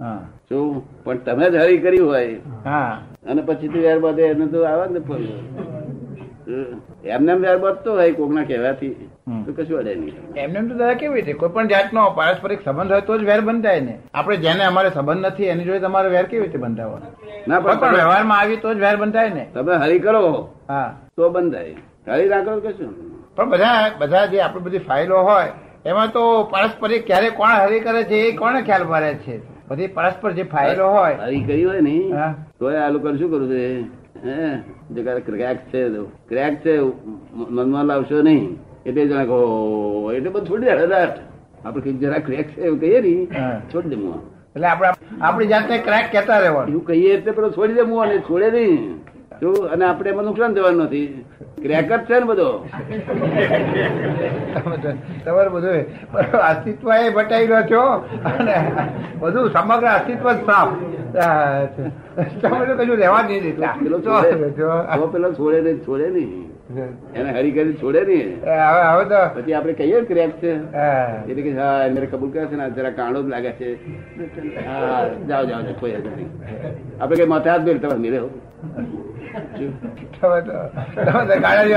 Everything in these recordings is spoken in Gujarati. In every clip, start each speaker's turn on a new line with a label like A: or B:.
A: હા.
B: શું? પણ તમે જ હરી કરી હોય. અને પછી તું વેર બધે એને તો આવે ને. એમને એમ બધતો હોય કોકના કહેવાથી. તો કશું અડે નહીં.
A: એમને તો દાદા કેવી રીતે? કોઈ પણ જાતનો પારસ્પરિક સંબંધ હોય તો જ વેર બંધાય ને. આપણે જેને અમારે સંબંધ નથી એની જોડે તમારે વેર કેવી રીતે બંધાવવાનો?
B: ના
A: પણ
B: પણ
A: વ્યવહારમાં આવી તો જ વેર બંધાય ને.
B: તમે હરી કરો.
A: હા.
B: તો બંધાય. હરી ના કરો કશું?
A: પણ બધા બધા જે આપણી બધી ફાઇલો હોય એમાં તો પારસ્પરિક ક્યારે કોણ હરી કરે છે એ કોને ખ્યાલ પડે છે? બધી પરસ્પર જે ફાઇલો હોય.
B: હરી કરી હોય ને તો આ લોકો શું કરું છે? હે? ક્રેક છે ક્રેક છે મનમાં લાવશો નહીં. એટલે જણા કહો એટલે બધું છોડી દે હદાટ આપડે જરા ક્રેક છે એવું કહીએ ને. છોડી દે મુઆ
A: એટલે આપણે આપણી જાતને ક્રેક કહેતા રહેવાનું.
B: એવું કહીએ એટલે પેલો છોડી દે મુઆ ને છોડે નહીં. શું અને આપણે એમાં નુકસાન થવાનું નથી. ક્રેક જ છે ને બધો?
A: તમારે બધું અસ્તિત્વ એ બતાવી રહ્યો છો? અને બધું સમગ્ર અસ્તિત્વ સાફ. તમે કશું રહેવા નહીં દેતા.
B: પેલો છોડે. પેલો છોડે નહીં છોડે નહીં. એને હરી કરી છોડે નહીં.
A: હવે હવે તો
B: પછી આપણે કહીએ ક્રેક છે. એટલે કે હા એને કબૂલ કરે છે ને જરા કાણો જ લાગે છે. હા જાઓ જાઓ કોઈ નહીં. આપણે કઈ માથે હાથ બેર તમે મિલે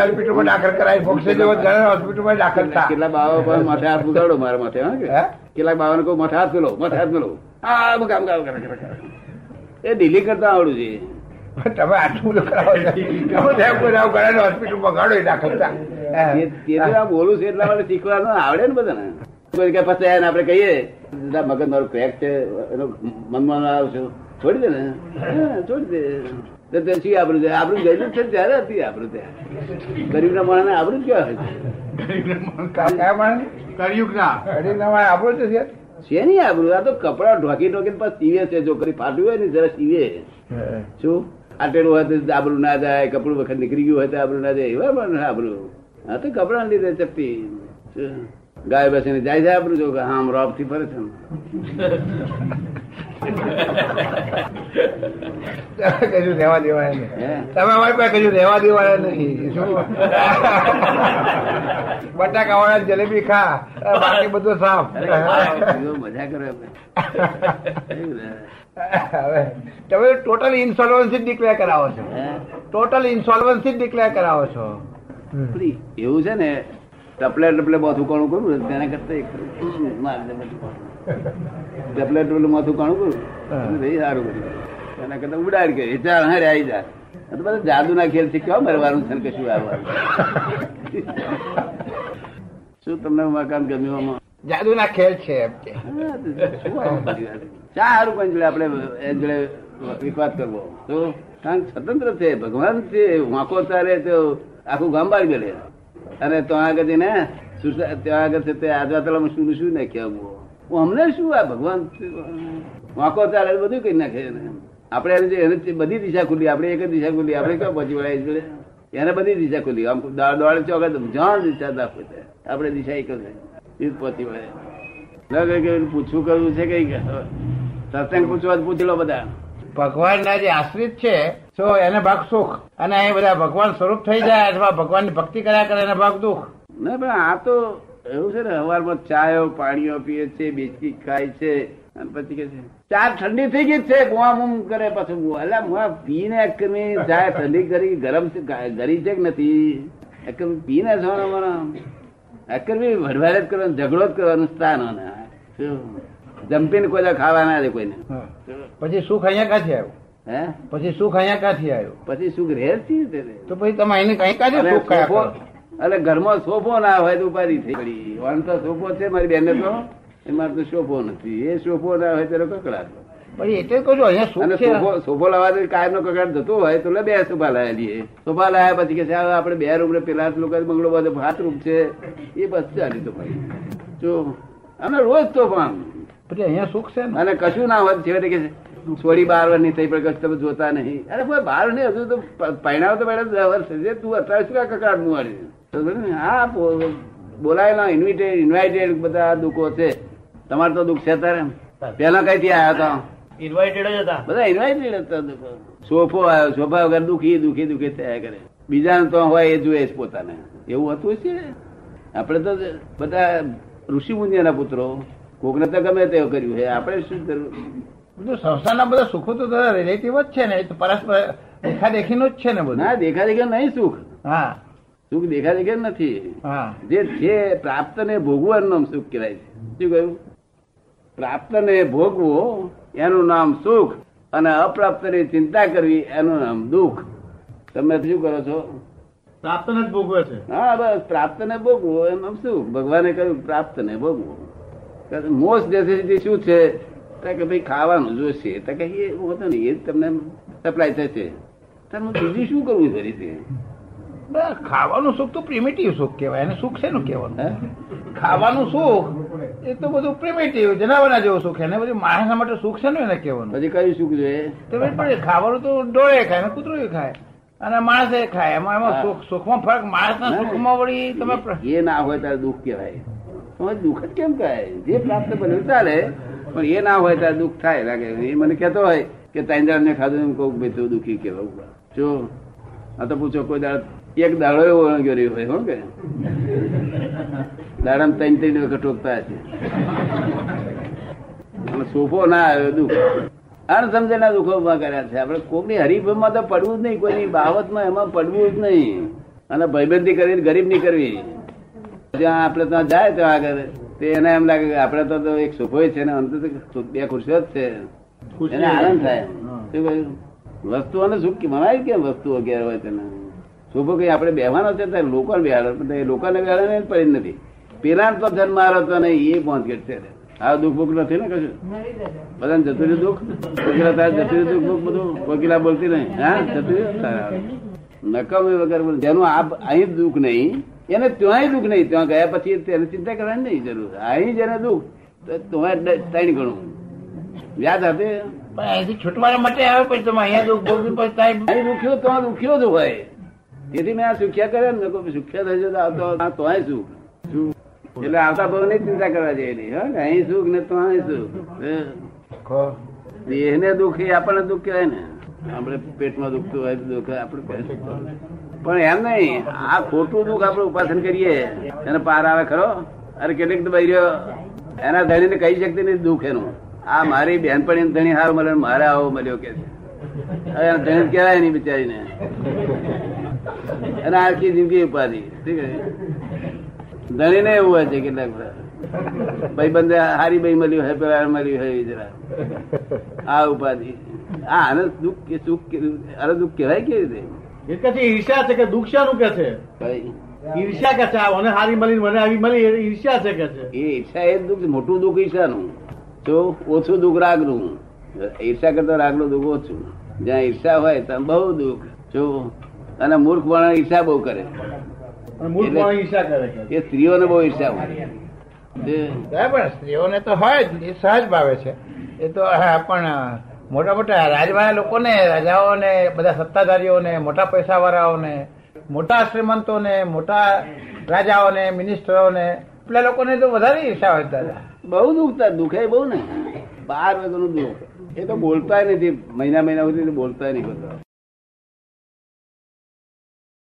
A: હોસ્પિટલમાં દાખલ કરાવી બોક્સે જેવો હોસ્પિટલમાં દાખલ થા
B: કેટલા બાવા પર માથે હાથ ઉગાડો મારા માથે હા? કેટલાક બાવાને કહું માથે હાથ પેલો માથે હાથ પેલો આ કામ કામ કરે કરે, કરે. એ ડીલી કરતા આવડું છે.
A: તમે આટલું બધું કરાવો હોસ્પિટલમાં ગાડો દાખલ થા
B: તે- બોલું છે એટલા માટે શીખવા આવડે ને બધાને. ને પછી આપણે કહીએ. "દાદા, મગજ મારું ક્રેક છે. એનો મનમાં આવશે. છોડી દે ને. છોડી દે. તો તે શું આપણું છે આપણું ગયેલું છે ત્યારે હતી આપણું ત્યાં. ગરીબના માણસને આપણું ક્યાં હોય
A: માણસ માણસ છે
B: નહીં આપણું? આ તો કપડા ઢોકી ઢોકીને પાછું સીવે છે જો કરી ફાટ્યું હોય ને જરા સીવે. શું? આટેલું હોય તો આબરું ના જાય, કપડું વખત નીકળી ગયું હોય તો આબરું ના જાય. એવા પણ આબરું હા તો કપડા લીધે ચપટી? ગાય બેસીને જાય છે આબરું જો હા રોબથી ફરે છે ને.
A: રહેવા દેવાય નહીં. તમે અમારી પાસે કશું રહેવા દેવાય નહીં. શું? બટાકા વાળા જલેબી ખા. બાકી બધું સાફ
B: મજા કરે.
A: હવે તમે ટોટલ ઇન્સોલ્વન્સી ડિક્લેર કરાવો છો. ટોટલ ઇન્સોલ્વન્સી ડિક્લેર કરાવો છો.
B: એવું છે ને ટપલે ટપલે માથું કાણું કરું ને તેના કરતા એક. ટપલે ટપલે માથું કાણું કરું. ભાઈ સારું કર્યું એના કરતા ઉડાડ કે ચાલ હા રે આવી જા તો બધા જાદુ ના ખેલથી કેવા મરવાનું છે કશું આવવાનું શું તમને મકાન ગમ્યું? આમાં
A: જાદુના ખેલ છે એમ કે.
B: કોઈ જોડે આપણે એ જોડે વિવાદ કરવો. તો કારણ સ્વતંત્ર છે ભગવાન છે વાંકો ચાલે તો આખું ગામ બાર ગયેલે અને તો આગળ ને ત્યાં આગળ છે, તે આજવા શું શું નાખ્યા? હું શું આ ભગવાન? વાંકો ચાલે બધું કઈ નાખે આપણે બધી દિશા ખુલી આપણે એક જ દિશા ખુલી આપણે ક્યાં પછી વળાય જોડે એને બધી દિશા ખુલી આમ દોડ દોડે ચોકે તો જ્યાં દિશા દાખવે છે. આપણે દિશા એક જ. પહોંચી વળે પૂછવું કરવું છે કઈ? સત્સંગ પૂછવા પૂછી લો બધા.
A: ભગવાનના જે આશ્રિત છે તો એને ભાગ સુખ. અને એ બધા ભગવાન સ્વરૂપ થઈ જાય અથવા ભગવાનની ભક્તિ કર્યા કરે એને ભાગ દુઃખ.
B: ના, પણ આ તો એવું છે ને સવારમાં ચાયો, પાણીઓ પીએ છે બિસ્કીટ ખાય છે, અને પછી કે છે, ચાર ઠંડી થઈ ગઈ છે ગુવા મુમ કરે. પાછું એટલે મુવા પીને એકમે જાય, ઠંડી કરી, ગરમ ગરી છે કે નથી? એકમ પીને ને અમારા એકમી વડવારે જ કરવાનું, ઝઘડો જ કરવાનું સ્થાન શું? જમ્પીને કોઈ ખાવા ના દે કોઈને.
A: પછી સુખ અહીંયા ક્યાંથી આવ્યું?
B: હે?
A: પછી સુખ અહીંયા ક્યાંથી આવ્યું?
B: પછી સુખ રહે. છે
A: તો પછી તમે એને કઈ કાઢે સુખ?
B: એટલે ઘરમાં સોફો ના હોય તો ઉપાધિ થઈ પડી. વાન તો સોફો છે મારી બેન તો. એમાં તો સોફો નથી. એ સોફો ના હોય તેનો કકડાટ સોફો લાવવા કાયમ નો કકડાટ થતો હોય તો લે બે સોફા લાવ્યા લઈએ. સોફા લાયા પછી કે હવે બે રૂમ ને પેલા લોકો બંગલો બધો હાથ રૂમ છે. એ બસ ચાલી તો ભાઈ. જો અમે રોજ તોફાન
A: પછી અહીંયા સુખ છે
B: અને કશું ના હોય છેવટે કે છોડી બાર વર્ષની થઈ પણ કશું તમે જોતા નહીં. અરે કોઈ બાર નહીં હજુ તો પહેણાવ તો પહેલા દસ વર્ષ થઈ તું અત્યારે શું કકડાટ મુવાડી? હા બોલાયેલા ઇન્વિટેડ ઇન્વાઇટેડ બધા દુઃખો છે. તમારે તો દુઃખ છે તારે પેલા કઈ થી આવ્યા હતા?
C: ઇન્વાઇટેડ જ હતા.
B: બધા ઇન્વાઇટેડ હતા દુઃખો. સોફો આવ્યો સોફા વગર દુખી દુખી દુખી થયા કરે. બીજાને તો હોય એ જોઈએ પોતાને. એવું હતું છે? આપણે તો બધા ઋષિ મુનિયાના પુત્રો. કોકને તો ગમે તેવું કર્યું છે. આપણે શું કરવું?
A: બધું સંસ્થાના બધા સુખો તો રિલેટિવ જ છે ને એ તો પરસ્પર દેખા દેખીનું જ છે ને બધું.
B: ના દેખા દેખા નહીં સુખ.
A: હા.
B: સુખ દેખા દેખા નથી. જે છે પ્રાપ્ત ને ભોગવાનું નામ સુખ કહેવાય છે. શું કહ્યું? પ્રાપ્ત ને ભોગવો એનું નામ સુખ અને અપ્રાપ્તની ચિંતા કરવી એનું નામ દુઃખ. તમે શું કરો છો?
C: પ્રાપ્ત ને ભોગવે છે.
B: હા બસ. પ્રાપ્ત ને ભોગવો એમ નામ સુખ. ભગવાને કહ્યું પ્રાપ્ત ને ભોગવો. મોસ્ટ નેસેસિટી શું છે? કે ભાઈ ખાવાનું જોશે. તો કે એ હોતો નહીં એ તમને સપ્લાય થશે. તમે બીજું શું કરવું ફરીથી
A: બસ, ખાવાનું સુખ તો પ્રિમેટિવ સુખ કહેવાય. એને સુખ શેનું કહેવાનું?
B: હે
A: ખાવાનું સુખ એ તો બધું પ્રિમેટિવ જનાવરના જેવો સુખ એને બધું માણસના માટે સુખ છે ને એને કહેવાનું?
B: પછી કયું સુખ જોઈએ
A: તો પણ ખાવાનું તો ડોળે ખાય ને કૂતરું ખાય. અને માણસે ખાય. એમાં એમાં. સુખ સુખમાં ફરક. માણસના સુખમાં વળી તમે
B: એ ના હોય ત્યારે દુઃખ કહેવાય. દુઃખ જ કેમ કહે જે પ્રાપ્ત બન્યું ચાલે, પણ એ ના હોય ત્યારે દુઃખ થાય લાગે. એ મને કહેતો હોય કે તાંજાર ને ખાધું એમ કહું ભાઈ તું દુઃખી કહેવાય જો, આ તો પૂછો કોઈ દાડ, એક દાડો એવો ઓળંગ્યો રહ્યો હોય, હો કે? દાડા ત્રણ ત્રણ વખત ટોકતા છે સોફો ના આવ્યો, દુઃખ. અણસમજણના દુઃખો ઊભા કર્યા છે. આપણે કોકની હરીફમાં તો પડવું જ નહીં, કોઈની બાબતમાં એમાં પડવું જ નહીં. અને ભયબંધી કરીને ગરીબ નહીં કરવી. જ્યાં આપણે ત્યાં જાય ત્યાં આગળ તે એને એમ લાગે કે આપણે તો તો એક સોફો છે ને અંત બે ખુરશીઓ જ છે. એને આનંદ થાય. શું કહ્યું વસ્તુઓને સુખ મનાય કેમ વસ્તુઓ ઘેર હોય તેને? સોફો કઈ આપણે બેહવાનો છે ત્યારે લોકોને બેહાડે પણ એ લોકોને બેહાડે ને પડી નથી. પેલા તો જન્મ આવ્યો તો નહીં એ પહોંચ છે. આ દુઃખ ભૂખ નથી ને કશું? બધાને જતું રહ્યું દુઃખ? વકીલા તારે જતું દુઃખ ભૂખ બધું? વકીલા બોલતી નહીં. હા જતું રહ્યું? સારા. વગર બોલ. જેનું આ અહીં દુઃખ નહીં એને ત્યાંય દુઃખ નહીં ત્યાં ગયા પછી તેને ચિંતા કરવાની નહીં જરૂર. અહીં જેને દુઃખ તો ત્યાં ત્રણ ગણું. યાદ આપે?
A: અહીંથી છૂટવાના માટે આવે પછી તમે અહીંયા દુઃખ ભોગવી પછી
B: અહીં દુખ્યો તો દુખ્યો જ હોય. તેથી મેં આ સુખ્યા કર્યા ને મેં સુખ્યા થશે તો આવતો તોય સુખ. એટલે આવતા ભાવની ચિંતા કરવા જેવી. નહીં હા અહીં સુખ ને તો સુખ. દેહને દુઃખ એ આપણને દુઃખ કહેવાય ને. આપણે પેટમાં દુખતું હોય દુઃખ આપણે. પણ એમ નહીં. આ ખોટું દુઃખ આપણે ઉપાસન કરીએ. એને પાર આવે ખરો? અરે કેટલીક તો બહાર એના ધણીને કહી શકતી નહીં દુઃખ એનું. આ મારી બેનપણી ધણી હાર મળે મારે આવો મળ્યો કે ધણી કહેવાય નહીં બિચારીને. અને આખી જિંદગી ઉપાધિ. ઠીક છે? ધણીને એવું હોય છે કેટલાક ભાઈ બંધ હારી ભાઈ મળ્યું હોય પેલા મળ્યું હોય જરા. આ ઉપાધિ. આ આને દુઃખ કે સુખ કે દુઃખ કહેવાય કેવી રીતે?
C: એ કે છે ઈર્ષ્યા છે કે દુઃખ શાનું કે છે ઈર્ષ્યા કે છે મને હારી મળી મને આવી મળી એ ઈર્ષ્યા છે કે છે.
B: એ ઈર્ષ્યા એ દુઃખ મોટું દુઃખ ઈર્ષાનું તો ઓછું દુઃખ રાગનું. ઈર્ષા કરતા રાગનું દુઃખ ઓછું. જ્યાં ઈર્ષા હોય ત્યાં બહુ દુઃખ. જો અને મૂર્ખ પણ ઈર્ષા બહુ કરે.
C: ઈર્ષ્યા
B: એ સ્ત્રીઓને બહુ ઈર્ષા હોય.
A: બરાબર સ્ત્રીઓને તો હોય જ એ સહજ ભાવે છે. એ તો હા, પણ મોટા મોટા રાજવાયા લોકોને, રાજાઓને, બધા સત્તાધારીઓને, મોટા પૈસા વાળાઓને મોટા શ્રીમંતોને, મોટા રાજાઓને, મિનિસ્ટરોને, પેલા લોકોને તો વધારે ઈર્ષા હોય દાદા
B: બહુ દુખતા દુખે બહુ ને. બાર વાગ્યાનું દુઃખ. એ તો બોલતા નથી મહિના મહિના સુધી બોલતા નહીં બધા.